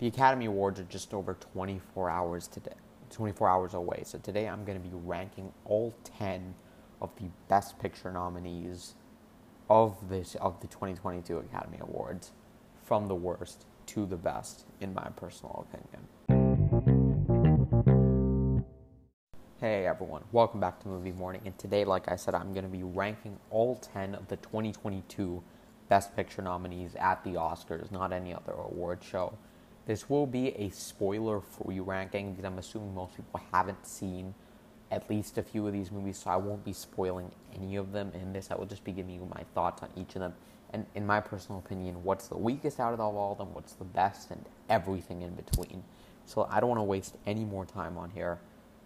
The Academy Awards are just over 24 hours today, 24 hours away. So today I'm going to be ranking all 10 of the Best Picture nominees of this of the 2022 Academy Awards, from the worst to the best, in my personal opinion. Hey everyone, welcome back to Movie Morning. And today, like I said, I'm going to be ranking all 10 of the 2022 Best Picture nominees at the Oscars, not any other award show. This will be a spoiler free ranking because I'm assuming most people haven't seen at least a few of these movies, so I won't be spoiling any of them in this. I will just be giving you my thoughts on each of them. And in my personal opinion, what's the weakest out of all of them, what's the best, and everything in between. So I don't want to waste any more time on here.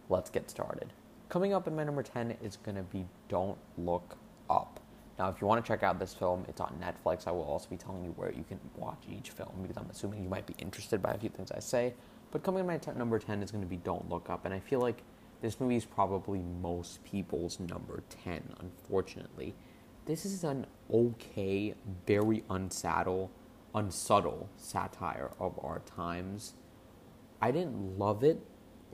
Let's get started. Coming up in my number 10 is going to be Don't Look Up. Now, if you want to check out this film, it's on Netflix. I will also be telling you where you can watch each film because I'm assuming you might be interested by a few things I say. But coming in my t- number 10 is going to be Don't Look Up. And I feel like this movie is probably most people's number 10, unfortunately. This is an okay, very unsubtle, unsubtle satire of our times. I didn't love it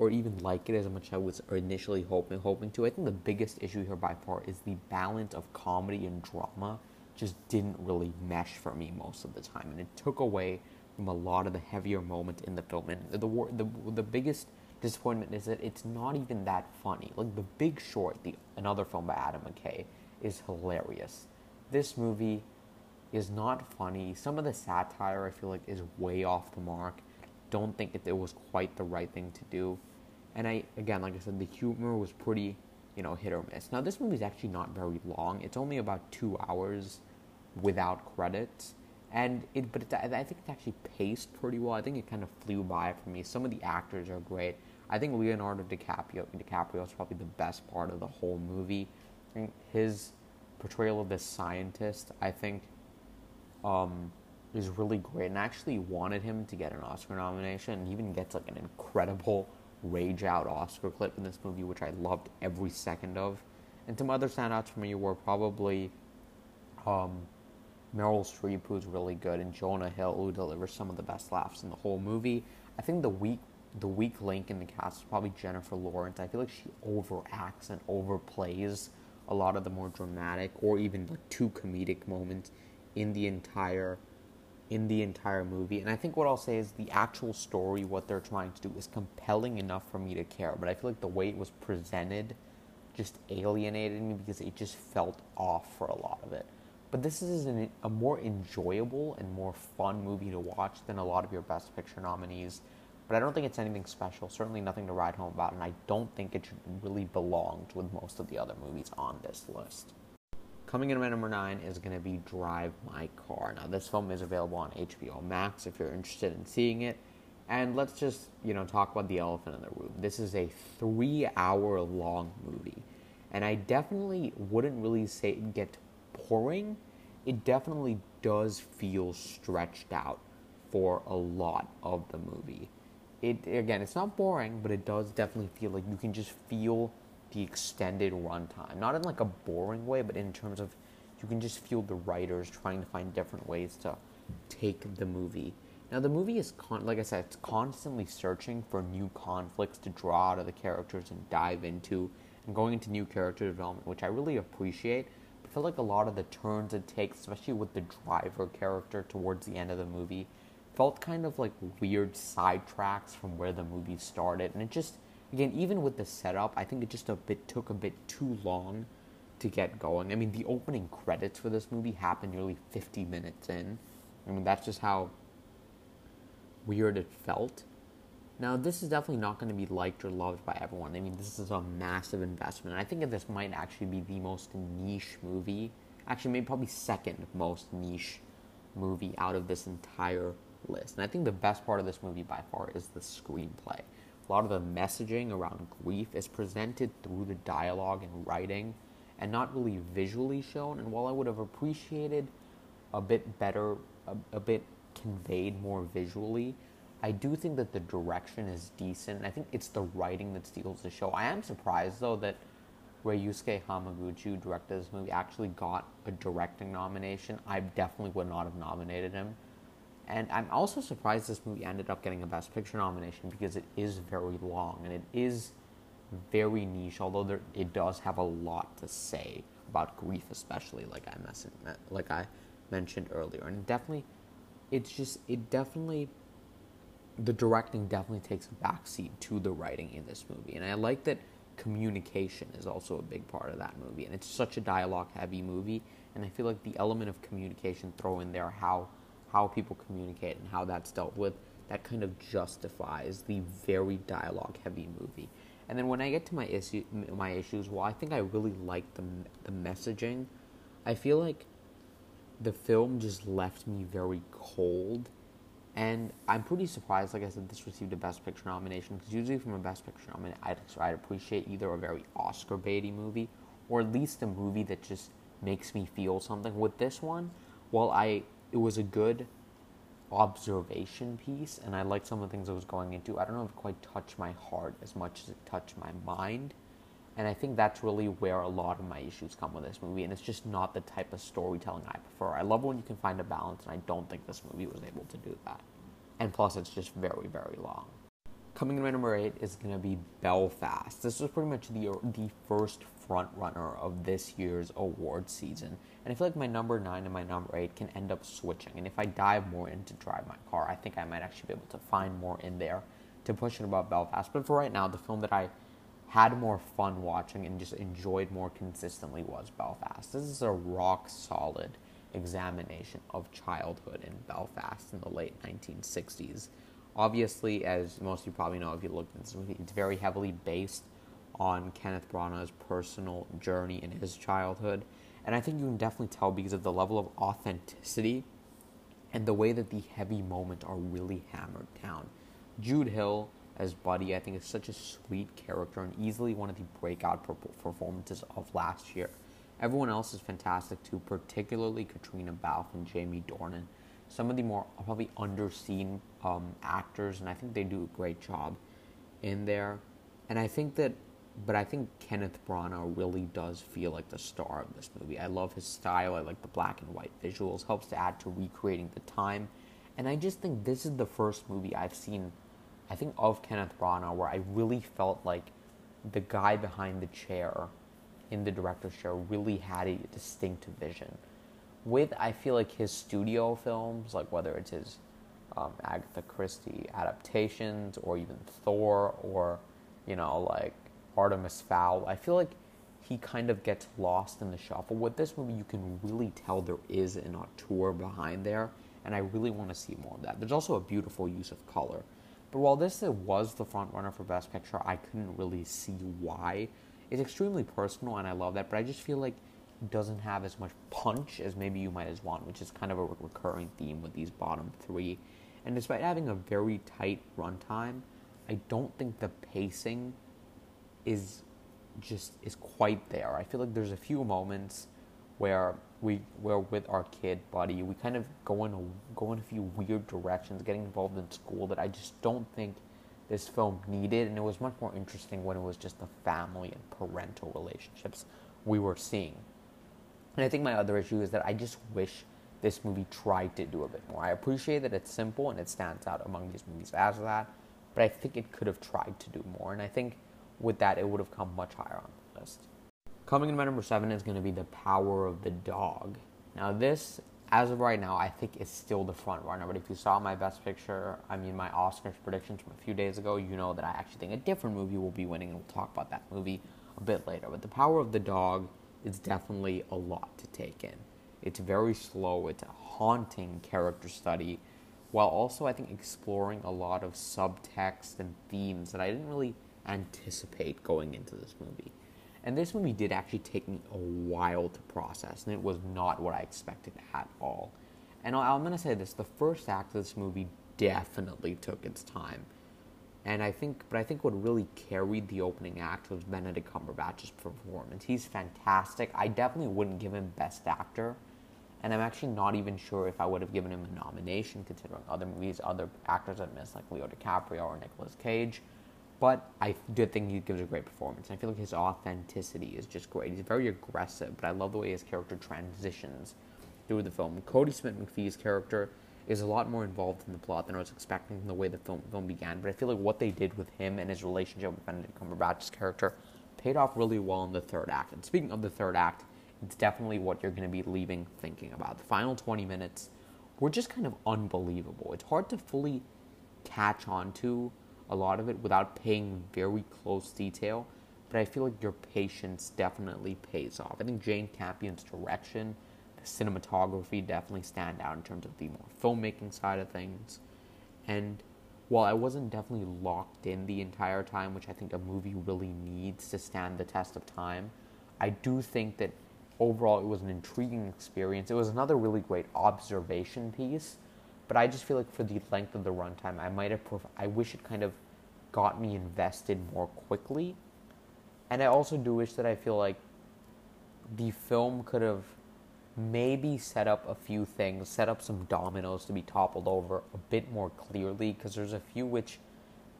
or even like it as much as I was initially hoping hoping to. I think the biggest issue here by far is the balance of comedy and drama just didn't really mesh for me most of the time, and it took away from a lot of the heavier moments in the film. And the the the biggest disappointment is that it's not even that funny. Like The Big Short, the another film by Adam McKay, is hilarious. This movie is not funny. Some of the satire I feel like is way off the mark. Don't think it, it was quite the right thing to do. And I again, like I said, the humor was pretty, you know, hit or miss. Now this movie is actually not very long. It's only about two hours without credits, and it. But I think it's actually paced pretty well. I think it kind of flew by for me. Some of the actors are great. I think Leonardo DiCaprio DiCaprio is probably the best part of the whole movie. his portrayal of this scientist, I think, um, is really great. And I actually wanted him to get an Oscar nomination. He even gets like an incredible rage out Oscar clip in this movie, which I loved every second of. And some other standouts for me were probably um, Meryl Streep, who's really good, and Jonah Hill, who delivers some of the best laughs in the whole movie. I think the weak the weak link in the cast is probably Jennifer Lawrence. I feel like she overacts and overplays a lot of the more dramatic or even like too comedic moments in the entire in the entire movie. And I think what I'll say is the actual story, what they're trying to do, is compelling enough for me to care. But I feel like the way it was presented just alienated me because it just felt off for a lot of it. But this is an, a more enjoyable and more fun movie to watch than a lot of your Best Picture nominees. But I don't think it's anything special, certainly nothing to write home about, and I don't think it really belong with most of the other movies on this list. Coming in at number nine is going to be Drive My Car. Now, this film is available on HBO Max if you're interested in seeing it. And let's just, you know, talk about the elephant in the room. This is a three hour long movie. And I definitely wouldn't really say it get boring. It definitely does feel stretched out for a lot of the movie. It again, it's not boring, but it does definitely feel like you can just feel the extended runtime. Not in like a boring way, but in terms of you can just feel the writers trying to find different ways to take the movie. Now the movie is con- like I said, it's constantly searching for new conflicts to draw out of the characters and dive into, and going into new character development, which I really appreciate. I feel like a lot of the turns it takes, especially with the driver character towards the end of the movie, felt kind of like weird sidetracks from where the movie started, and it just again, even with the setup, I think it just a bit took a bit too long to get going. I mean, the opening credits for this movie happened nearly 50 minutes in. I mean, that's just how weird it felt. Now, this is definitely not going to be liked or loved by everyone. I mean, this is a massive investment. I think this might actually be the most niche movie, actually, maybe probably second most niche movie out of this entire list. And I think the best part of this movie by far is the screenplay a lot of the messaging around grief is presented through the dialogue and writing and not really visually shown. And while I would have appreciated a bit better, a, a bit conveyed more visually, I do think that the direction is decent. I think it's the writing that steals the show. I am surprised though that Ryusuke Hamaguchi, directed this movie, actually got a directing nomination. I definitely would not have nominated him And I'm also surprised this movie ended up getting a Best Picture nomination because it is very long and it is very niche, although there, it does have a lot to say about grief, especially like I mess- like I mentioned earlier. And definitely, it's just it definitely the directing definitely takes a backseat to the writing in this movie, and I like that communication is also a big part of that movie, and it's such a dialogue heavy movie, and I feel like the element of communication throw in there how how people communicate and how that's dealt with that kind of justifies the very dialogue heavy movie. And then when I get to my issue, my issues, well, I think I really like the the messaging. I feel like the film just left me very cold, and I'm pretty surprised. Like I said, this received a Best Picture nomination because usually from a Best Picture nomination, I'd, I'd appreciate either a very Oscar baity movie or at least a movie that just makes me feel something. With this one, while I it was a good observation piece, and I liked some of the things I was going into. I don't know if it quite touched my heart as much as it touched my mind. And I think that's really where a lot of my issues come with this movie, and it's just not the type of storytelling I prefer. I love when you can find a balance, and I don't think this movie was able to do that. And plus, it's just very, very long. Coming in at number eight is going to be Belfast. This was pretty much the the first front runner of this year's award season, and I feel like my number nine and my number eight can end up switching. And if I dive more into Drive My Car, I think I might actually be able to find more in there to push it above Belfast. But for right now, the film that I had more fun watching and just enjoyed more consistently was Belfast. This is a rock solid examination of childhood in Belfast in the late 1960s. Obviously, as most of you probably know if you looked at this movie, it's very heavily based on Kenneth Branagh's personal journey in his childhood and I think you can definitely tell because of the level of authenticity and the way that the heavy moments are really hammered down. Jude Hill as Buddy, I think, is such a sweet character and easily one of the breakout performances of last year. Everyone else is fantastic too, particularly Caitríona Balfe and Jamie Dornan. Some of the more probably underseen um, actors, and I think they do a great job in there. And I think that but I think Kenneth Branagh really does feel like the star of this movie. I love his style. I like the black and white visuals. Helps to add to recreating the time, and I just think this is the first movie I've seen, I think of Kenneth Branagh where I really felt like the guy behind the chair, in the director's chair, really had a distinct vision. With I feel like his studio films, like whether it's his um, Agatha Christie adaptations or even Thor or you know like Artemis Fowl. I feel like he kind of gets lost in the shuffle. With this movie, you can really tell there is an auteur behind there, and I really want to see more of that. There's also a beautiful use of color. But while this was the front runner for Best Picture, I couldn't really see why. It's extremely personal, and I love that, but I just feel like doesn't have as much punch as maybe you might as want, which is kind of a recurring theme with these bottom three. And despite having a very tight runtime, I don't think the pacing is just is quite there. I feel like there's a few moments where we where with our kid buddy we kind of go in a, go in a few weird directions, getting involved in school that I just don't think this film needed, and it was much more interesting when it was just the family and parental relationships we were seeing. And I think my other issue is that I just wish this movie tried to do a bit more. I appreciate that it's simple and it stands out among these movies as that, but I think it could have tried to do more. And I think with that, it would have come much higher on the list. Coming in my number seven is going to be The Power of the Dog. Now, this, as of right now, I think is still the front runner. But if you saw my best picture, I mean, my Oscars predictions from a few days ago, you know that I actually think a different movie will be winning, and we'll talk about that movie a bit later. But The Power of the Dog is definitely a lot to take in. It's very slow, it's a haunting character study, while also, I think, exploring a lot of subtext and themes that I didn't really anticipate going into this movie. And this movie did actually take me a while to process, and it was not what I expected at all. And I'm going to say this the first act of this movie definitely took its time. And I think, but I think what really carried the opening act was Benedict Cumberbatch's performance. He's fantastic. I definitely wouldn't give him Best Actor. And I'm actually not even sure if I would have given him a nomination, considering other movies, other actors I've missed, like Leo DiCaprio or Nicolas Cage. But I did think he gives a great performance. I feel like his authenticity is just great. He's very aggressive, but I love the way his character transitions through the film. Kodi Smit-McPhee's character is a lot more involved in the plot than I was expecting from the way the film, film began. But I feel like what they did with him and his relationship with Benedict Cumberbatch's character paid off really well in the third act. And speaking of the third act, it's definitely what you're going to be leaving thinking about. The final 20 minutes were just kind of unbelievable. It's hard to fully catch on to a lot of it without paying very close detail, but I feel like your patience definitely pays off. I think Jane Campion's direction, cinematography definitely stand out in terms of the more filmmaking side of things. And while I wasn't definitely locked in the entire time, which I think a movie really needs to stand the test of time, I do think that overall it was an intriguing experience. It was another really great observation piece, but I just feel like for the length of the runtime, I might have. Pref- I wish it kind of got me invested more quickly, and I also do wish that I feel like the film could have maybe set up a few things, set up some dominoes to be toppled over a bit more clearly because there's a few which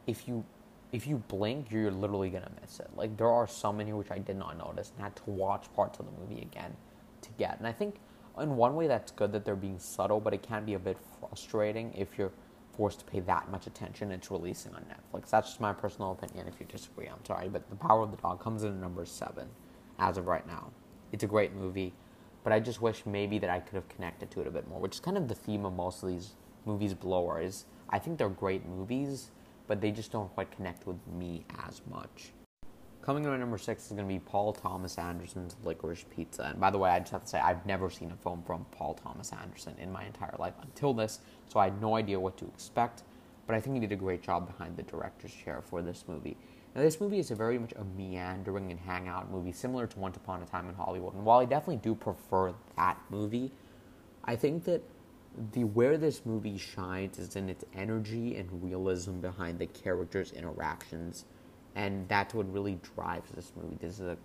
if you if you blink you're literally going to miss it. Like there are some in here which I did not notice and had to watch parts of the movie again to get. And I think in one way that's good that they're being subtle, but it can be a bit frustrating if you're forced to pay that much attention it's releasing on Netflix. That's just my personal opinion. If you disagree, I'm sorry, but The Power of the Dog comes in at number 7 as of right now. It's a great movie but I just wish maybe that I could have connected to it a bit more, which is kind of the theme of most of these movies blowers. I think they're great movies, but they just don't quite connect with me as much. Coming in at number six is going to be Paul Thomas Anderson's Licorice Pizza. And by the way, I just have to say, I've never seen a film from Paul Thomas Anderson in my entire life until this, so I had no idea what to expect. But I think he did a great job behind the director's chair for this movie. Now, this movie is very much a meandering and hangout movie, similar to Once Upon a Time in Hollywood. And while I definitely do prefer that movie, I think that the where this movie shines is in its energy and realism behind the characters' interactions, and that's what really drives this movie. This is a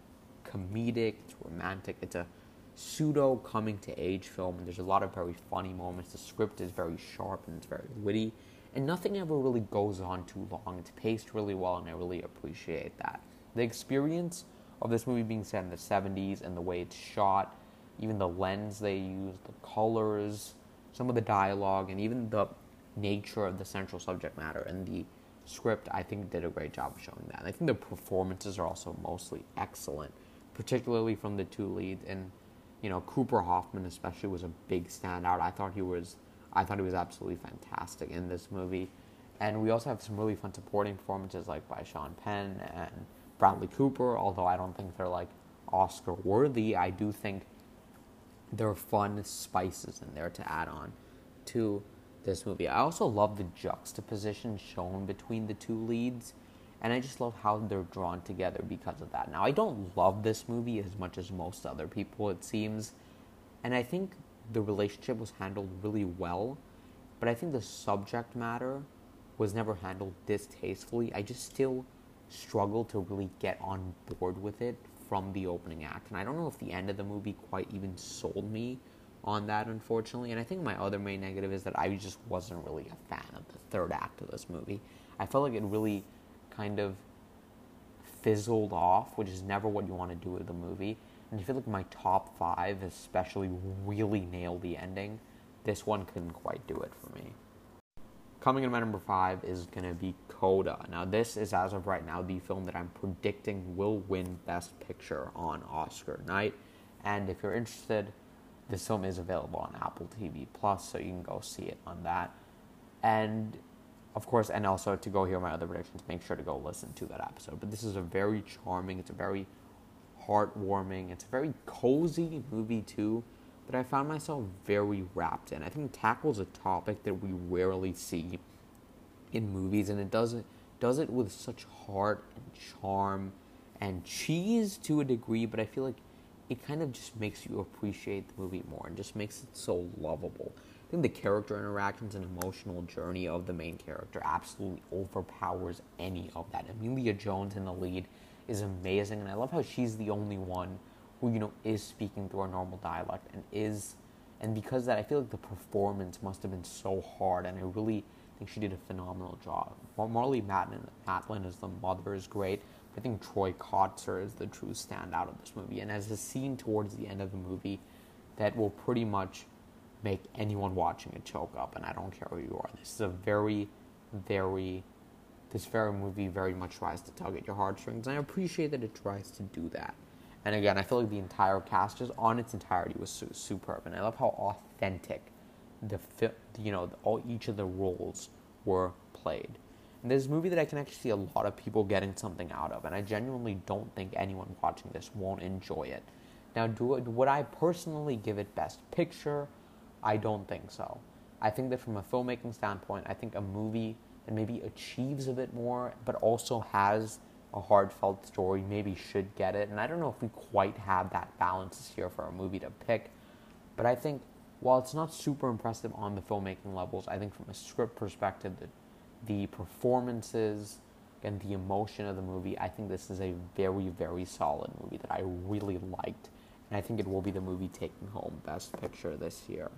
comedic, it's romantic, it's a pseudo coming to age film, and there's a lot of very funny moments. The script is very sharp and it's very witty and nothing ever really goes on too long. It's paced really well, and I really appreciate that. The experience of this movie being set in the 70s and the way it's shot, even the lens they use, the colors, some of the dialogue, and even the nature of the central subject matter and the script, I think did a great job of showing that. And I think the performances are also mostly excellent, particularly from the two leads. And, you know, Cooper Hoffman especially was a big standout. I thought he was I thought he was absolutely fantastic in this movie. And we also have some really fun supporting performances like by Sean Penn and Bradley Cooper, although I don't think they're like Oscar worthy. I do think there are fun spices in there to add on to this movie. I also love the juxtaposition shown between the two leads, and I just love how they're drawn together because of that. Now, I don't love this movie as much as most other people, it seems, and I think the relationship was handled really well, but I think the subject matter was never handled distastefully. I just still struggle to really get on board with it from the opening act. And I don't know if the end of the movie quite even sold me on that, unfortunately. And I think my other main negative is that I just wasn't really a fan of the third act of this movie. I felt like it really kind of fizzled off, which is never what you want to do with a movie. And I feel like my top five, especially, really nailed the ending. This one couldn't quite do it for me. Coming in at my number five is going to be Coda. Now, this is, as of right now, the film that I'm predicting will win Best Picture on Oscar night. And if you're interested, this film is available on Apple TV Plus, so you can go see it on that. And of course, and also to go hear my other predictions, make sure to go listen to that episode. But this is a very charming, it's a very heartwarming. It's a very cozy movie too, but I found myself very wrapped in. I think it tackles a topic that we rarely see in movies, and it does it does it with such heart and charm and cheese to a degree. But I feel like it kind of just makes you appreciate the movie more and just makes it so lovable. I think the character interactions and emotional journey of the main character absolutely overpowers any of that. Emilia Jones in the lead is amazing, and I love how she's the only one who you know is speaking through a normal dialect and is, and because that, I feel like the performance must have been so hard, and I really think she did a phenomenal job. Marlee Matlin, Matlin as the mother is great. I think Troy Kotsur is the true standout of this movie, and as a scene towards the end of the movie that will pretty much make anyone watching it choke up, and I don't care who you are. This is a very, very, this very movie very much tries to tug at your heartstrings, and I appreciate that it tries to do that. And again, I feel like the entire cast, just on its entirety, was su- superb, and I love how authentic the fi- you know all each of the roles were played. And this movie that I can actually see a lot of people getting something out of, and I genuinely don't think anyone watching this won't enjoy it. Now, do would I personally give it Best Picture? I don't think so. I think that from a filmmaking standpoint, I think a movie that maybe achieves a bit more, but also has a heartfelt story, maybe should get it. And I don't know if we quite have that balance here for a movie to pick. But I think while it's not super impressive on the filmmaking levels, I think from a script perspective, the, the performances and the emotion of the movie, I think this is a very, very solid movie that I really liked. And I think it will be the movie taking home Best Picture this year.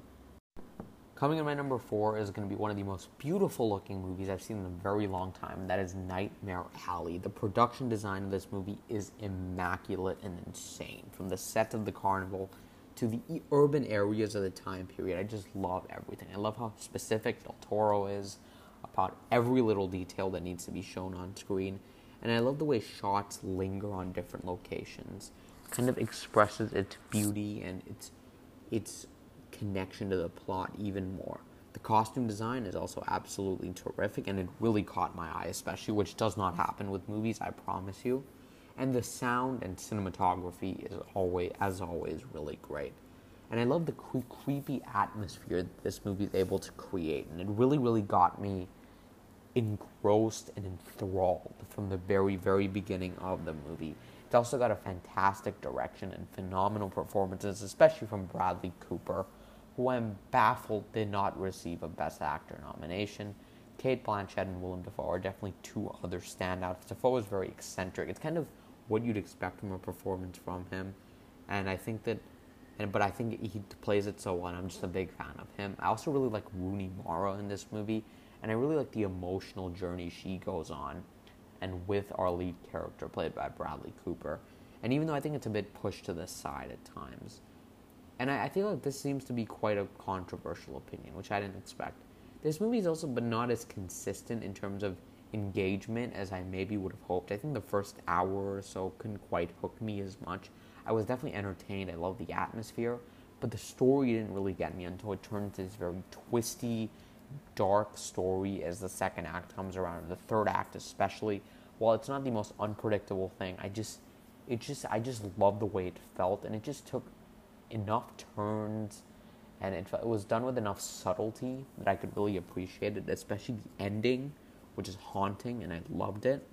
Coming in my number four is going to be one of the most beautiful looking movies I've seen in a very long time, that is Nightmare Alley. The production design of this movie is immaculate and insane. From the set of the carnival to the urban areas of the time period, I just love everything. I love how specific Del Toro is about every little detail that needs to be shown on screen, and I love the way shots linger on different locations. Kind of expresses its beauty and its its connection to the plot even more. The costume design is also absolutely terrific and it really caught my eye, especially, which does not happen with movies, I promise you. And the sound and cinematography is always, as always, really great. And I love the cre- creepy atmosphere that this movie is able to create, and it really, really got me engrossed and enthralled from the very, very beginning of the movie. It's also got a fantastic direction and phenomenal performances, especially from Bradley Cooper, who I'm baffled did not receive a Best Actor nomination. Cate Blanchett and Willem Dafoe are definitely two other standouts. Dafoe is very eccentric. It's kind of what you'd expect from a performance from him, and I think that, and but I think he plays it so well. I'm just a big fan of him. I also really like Rooney Mara in this movie, and I really like the emotional journey she goes on, and with our lead character played by Bradley Cooper. And even though I think it's a bit pushed to the side at times, and I, I feel like this seems to be quite a controversial opinion, which I didn't expect. This movie is also, but not as consistent in terms of engagement as I maybe would have hoped. I think the first hour or so couldn't quite hook me as much. I was definitely entertained. I love the atmosphere, but the story didn't really get me until it turned into this very twisty, dark story as the second act comes around. The third act, especially, while it's not the most unpredictable thing, I just, it just, I just love the way it felt, and it just took enough turns and it, it, was done with enough subtlety that I could really appreciate it, especially the ending, which is haunting, and I loved it.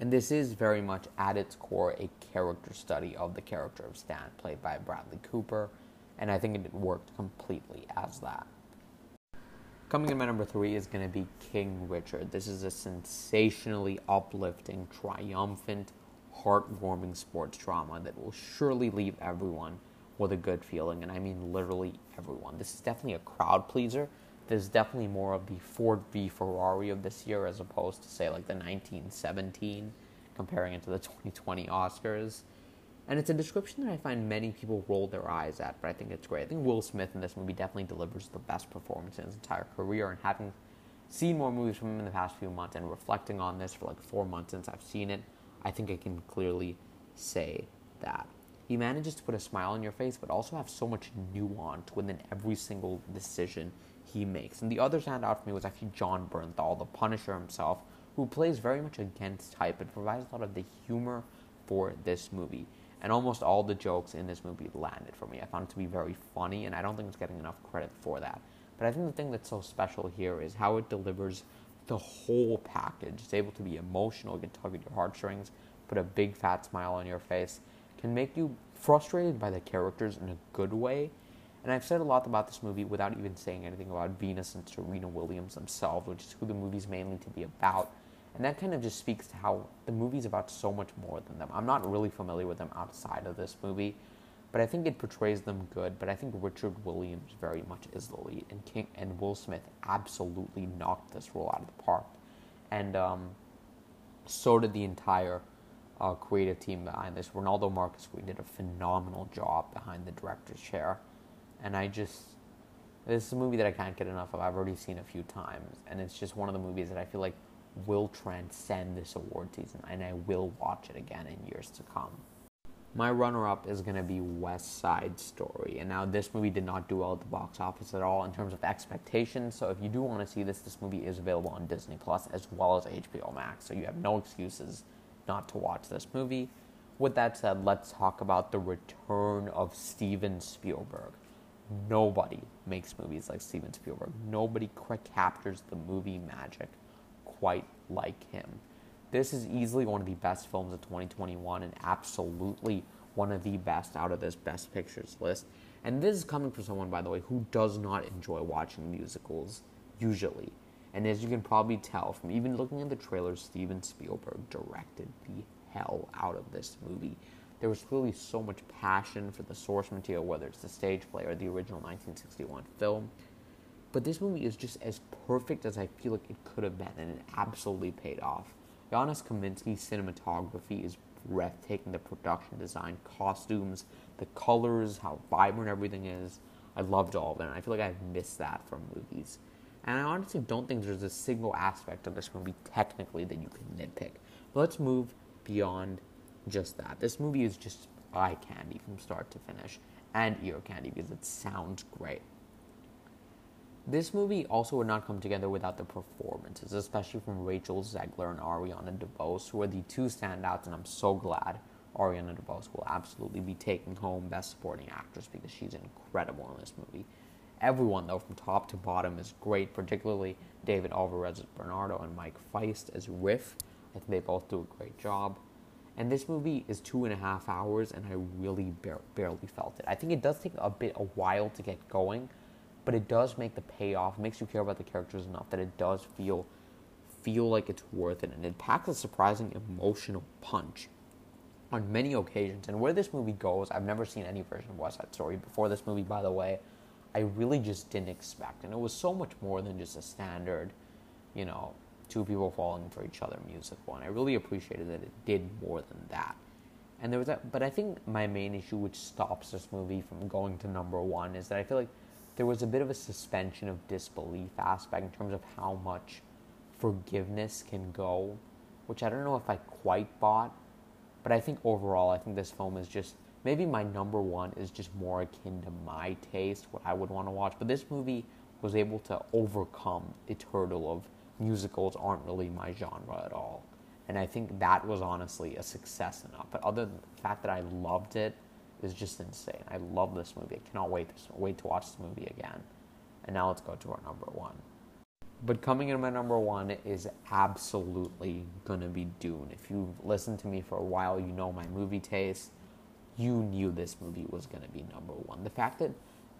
And this is very much at its core a character study of the character of Stan, played by Bradley Cooper, and I think it worked completely as that. Coming in my number three is going to be King Richard. This is a sensationally uplifting, triumphant, heartwarming sports drama that will surely leave everyone with a good feeling, and I mean literally everyone. This is definitely a crowd pleaser. There's definitely more of the Ford v Ferrari of this year as opposed to, say, like the 1917, comparing it to the 2020 Oscars. And it's a description that I find many people roll their eyes at, but I think it's great. I think Will Smith in this movie definitely delivers the best performance in his entire career, and having seen more movies from him in the past few months and reflecting on this for like four months since I've seen it, I think I can clearly say that. He manages to put a smile on your face, but also have so much nuance within every single decision he makes. And the other standout for me was actually Jon Bernthal, the Punisher himself, who plays very much against type and provides a lot of the humor for this movie. And almost all the jokes in this movie landed for me. I found it to be very funny, and I don't think it's getting enough credit for that. But I think the thing that's so special here is how it delivers the whole package. It's able to be emotional, it can tug at your heartstrings, put a big fat smile on your face, can make you frustrated by the characters in a good way. And I've said a lot about this movie without even saying anything about Venus and Serena Williams themselves, which is who the movie's mainly to be about. And that kind of just speaks to how the movie's about so much more than them. I'm not really familiar with them outside of this movie, but I think it portrays them good. But I think Richard Williams very much is the lead, and King and Will Smith absolutely knocked this role out of the park, and um, so did the entire uh, creative team behind this. Reinaldo Marcus we did a phenomenal job behind the director's chair, and I just this is a movie that I can't get enough of. I've already seen a few times, and it's just one of the movies that I feel like will transcend this award season, and I will watch it again in years to come. My runner up is going to be West Side Story. And now, this movie did not do well at the box office at all in terms of expectations. So, if you do want to see this, this movie is available on Disney Plus as well as HBO Max. So, you have no excuses not to watch this movie. With that said, let's talk about the return of Steven Spielberg. Nobody makes movies like Steven Spielberg. Nobody captures the movie magic quite like him. This is easily one of the best films of 2021 and absolutely one of the best out of this Best Pictures list. And this is coming from someone, by the way, who does not enjoy watching musicals usually. And as you can probably tell from even looking at the trailer, Steven Spielberg directed the hell out of this movie. There was clearly so much passion for the source material, whether it's the stage play or the original 1961 film. But this movie is just as perfect as I feel like it could have been, and it absolutely paid off. Janusz Kaminski's cinematography is breathtaking. The production design, costumes, the colors, how vibrant everything is. I loved all of it. And I feel like I've missed that from movies. And I honestly don't think there's a single aspect of this movie technically that you can nitpick. But let's move beyond just that. This movie is just eye candy from start to finish and ear candy because it sounds great. This movie also would not come together without the performances, especially from Rachel Zegler and Ariana DeBose, who are the two standouts, and I'm so glad Ariana DeBose will absolutely be taking home Best Supporting Actress because she's incredible in this movie. Everyone, though, from top to bottom, is great, particularly David Alvarez as Bernardo and Mike Faist as Riff. I think they both do a great job. And this movie is two and a half hours, and I really bar- barely felt it. I think it does take a bit a while to get going, but it does make the payoff. Makes you care about the characters enough that it does feel feel like it's worth it, and it packs a surprising emotional punch on many occasions. And where this movie goes, I've never seen any version of West Side Story before this movie. By the way, I really just didn't expect, and it was so much more than just a standard, you know, two people falling for each other musical. And I really appreciated that it did more than that. And there was that, but I think my main issue, which stops this movie from going to number one, is that I feel like there was a bit of a suspension of disbelief aspect in terms of how much forgiveness can go, which I don't know if I quite bought, but I think overall, I think this film is just maybe my number one is just more akin to my taste, what I would want to watch. But this movie was able to overcome its hurdle of musicals aren't really my genre at all. And I think that was honestly a success enough. But other than the fact that I loved it, is just insane. I love this movie. I cannot wait to wait to watch this movie again. And now let's go to our number one. But coming in my number one is absolutely gonna be Dune. If you've listened to me for a while, you know my movie taste. You knew this movie was gonna be number one. The fact that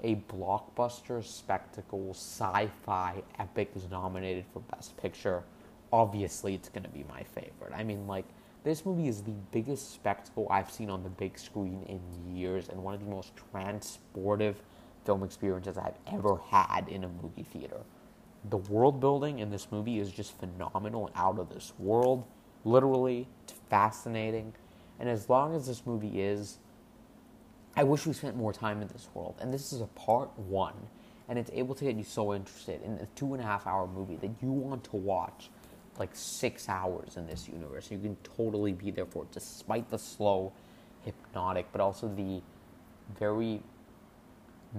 a blockbuster spectacle sci-fi epic is nominated for Best Picture, obviously it's gonna be my favorite. I mean, like this movie is the biggest spectacle I've seen on the big screen in years and one of the most transportive film experiences I've ever had in a movie theater. The world building in this movie is just phenomenal and out of this world. Literally, it's fascinating. And as long as this movie is, I wish we spent more time in this world. And this is a part one. And it's able to get you so interested in a two and a half hour movie that you want to watch like six hours in this universe. You can totally be there for it, despite the slow, hypnotic, but also the very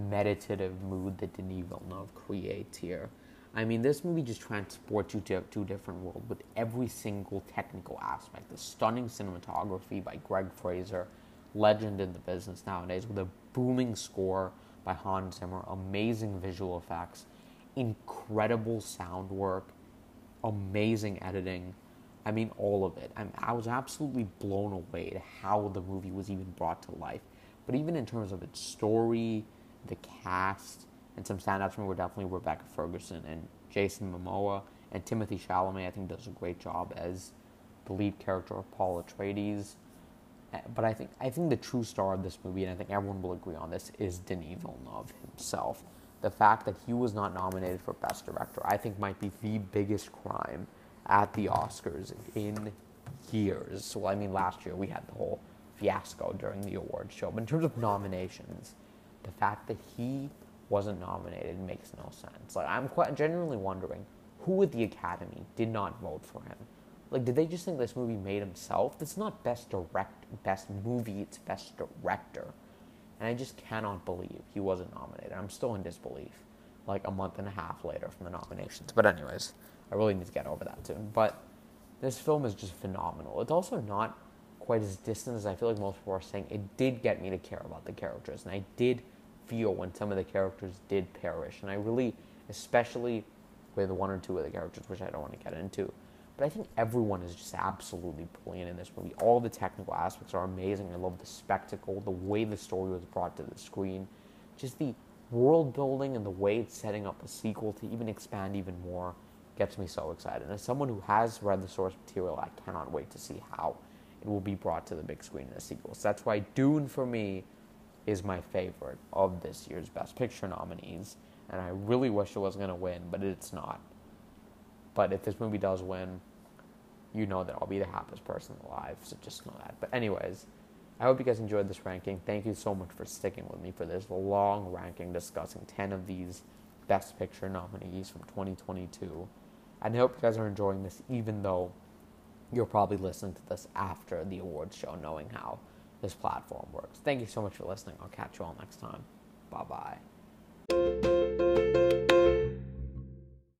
meditative mood that Denis Villeneuve creates here. I mean, this movie just transports you to, a different world with every single technical aspect. The stunning cinematography by Greig Fraser, legend in the business nowadays, with a booming score by Hans Zimmer, amazing visual effects, incredible sound work, amazing editing. I mean, all of it. I'm, I was absolutely blown away to how the movie was even brought to life. But even in terms of its story, the cast, and some standouts from were definitely Rebecca Ferguson and Jason Momoa and Timothy Chalamet. I think does a great job as the lead character of Paul Atreides. Eh, but I think I think the true star of this movie, and I think everyone will agree on this, is Denis Villeneuve himself the fact that he was not nominated for Best Director, I think might be the biggest crime at the Oscars in years. So, I mean, last year we had the whole fiasco during the award show. But in terms of nominations, the fact that he wasn't nominated makes no sense. Like I'm quite genuinely wondering who at the Academy did not vote for him. Like, did they just think this movie made himself? It's not best direct, best movie. It's best director, and I just cannot believe he wasn't nominated. I'm still in disbelief. Like a month and a half later from the nominations. But anyways, I really need to get over that soon. But this film is just phenomenal. It's also not quite as distant as I feel like most people are saying. It did get me to care about the characters, and I did feel when some of the characters did perish, and I really, especially with one or two of the characters, which I don't want to get into. But I think everyone is just absolutely brilliant in this movie. All the technical aspects are amazing. I love the spectacle, the way the story was brought to the screen, just the world building and the way it's setting up a sequel to even expand even more gets me so excited. And As someone who has read the source material, I cannot wait to see how it will be brought to the big screen in a sequel. So that's why Dune for me is my favorite of this year's Best Picture nominees. And I really wish it was going to win, but it's not. But if this movie does win, you know that I'll be the happiest person alive. So just know that. But, anyways, I hope you guys enjoyed this ranking. Thank you so much for sticking with me for this long ranking discussing 10 of these Best Picture nominees from 2022. And I hope you guys are enjoying this, even though you're probably listening to this after the awards show, knowing how this platform works. Thank you so much for listening. I'll catch you all next time. Bye bye.